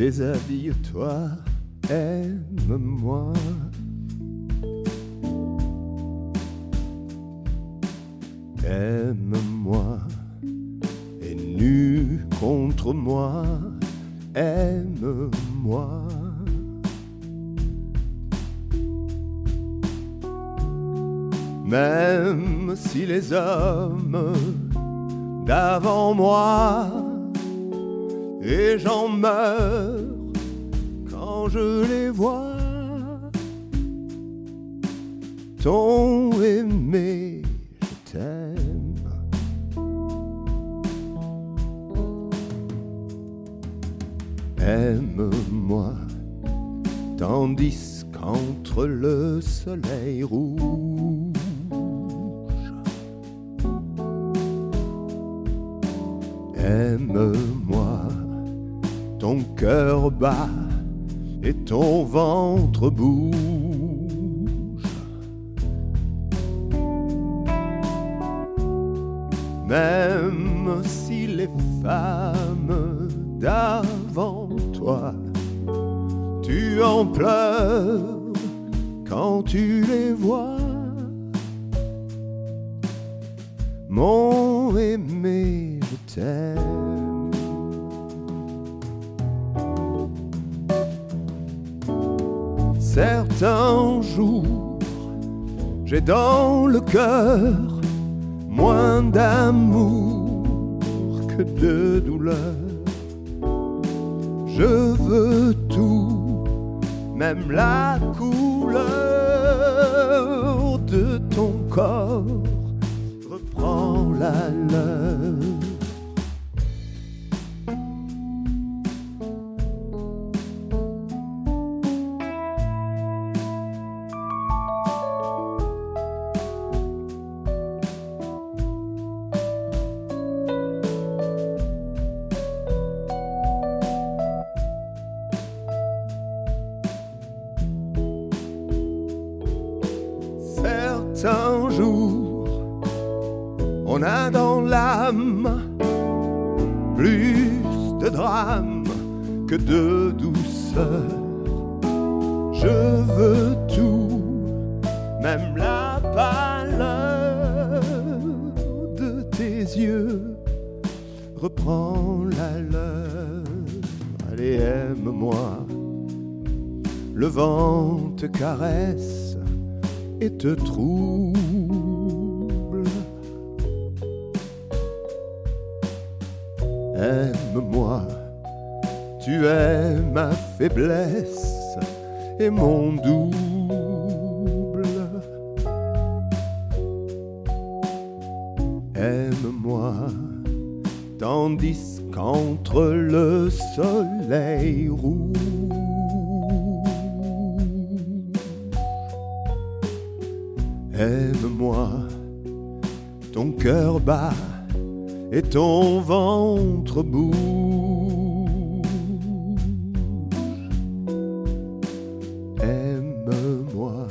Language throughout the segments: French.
déshabille-toi, aime-moi. Aime-moi, et nu contre moi, aime-moi. Même si les hommes d'avant moi et j'en meurs quand je les vois. Ton aimé, je t'aime. Aime-moi, tandis qu'entre le soleil rouge Aime-moi, ton cœur bat et ton ventre bouge. Même si les femmes d'avant toi, tu en pleures quand tu les vois. Mon aimé, je. Certains jours, j'ai dans le cœur moins d'amour que de douleur. Je veux tout, même la couleur de ton corps. Reprends la leur. Certains jours, on a dans l'âme plus de drame que de douceur. Je veux tout, même la pâleur de tes yeux. Reprends la leur, allez aime-moi. Le vent te caresse et te trouble. Aime-moi, tu es ma faiblesse et mon double. Aime-moi, tandis qu'entre le soleil rouge Aime-moi, ton cœur bat et ton ventre bouge. Aime-moi,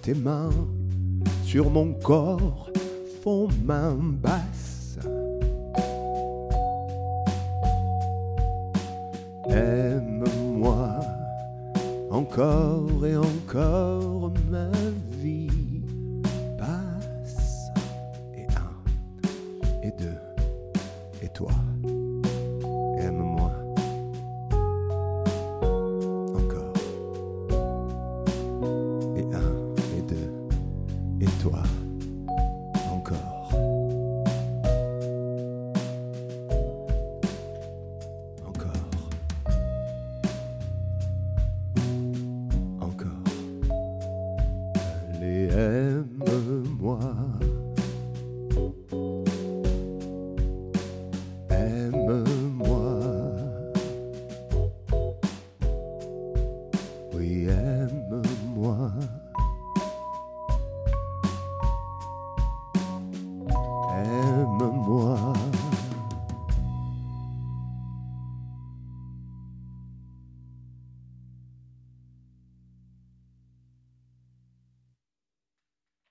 tes mains sur mon corps font main basse. Aime-moi, encore toi. Aime-moi. Encore. Et un, et deux, et toi. Encore. Encore. Encore. Allez, aime we ask.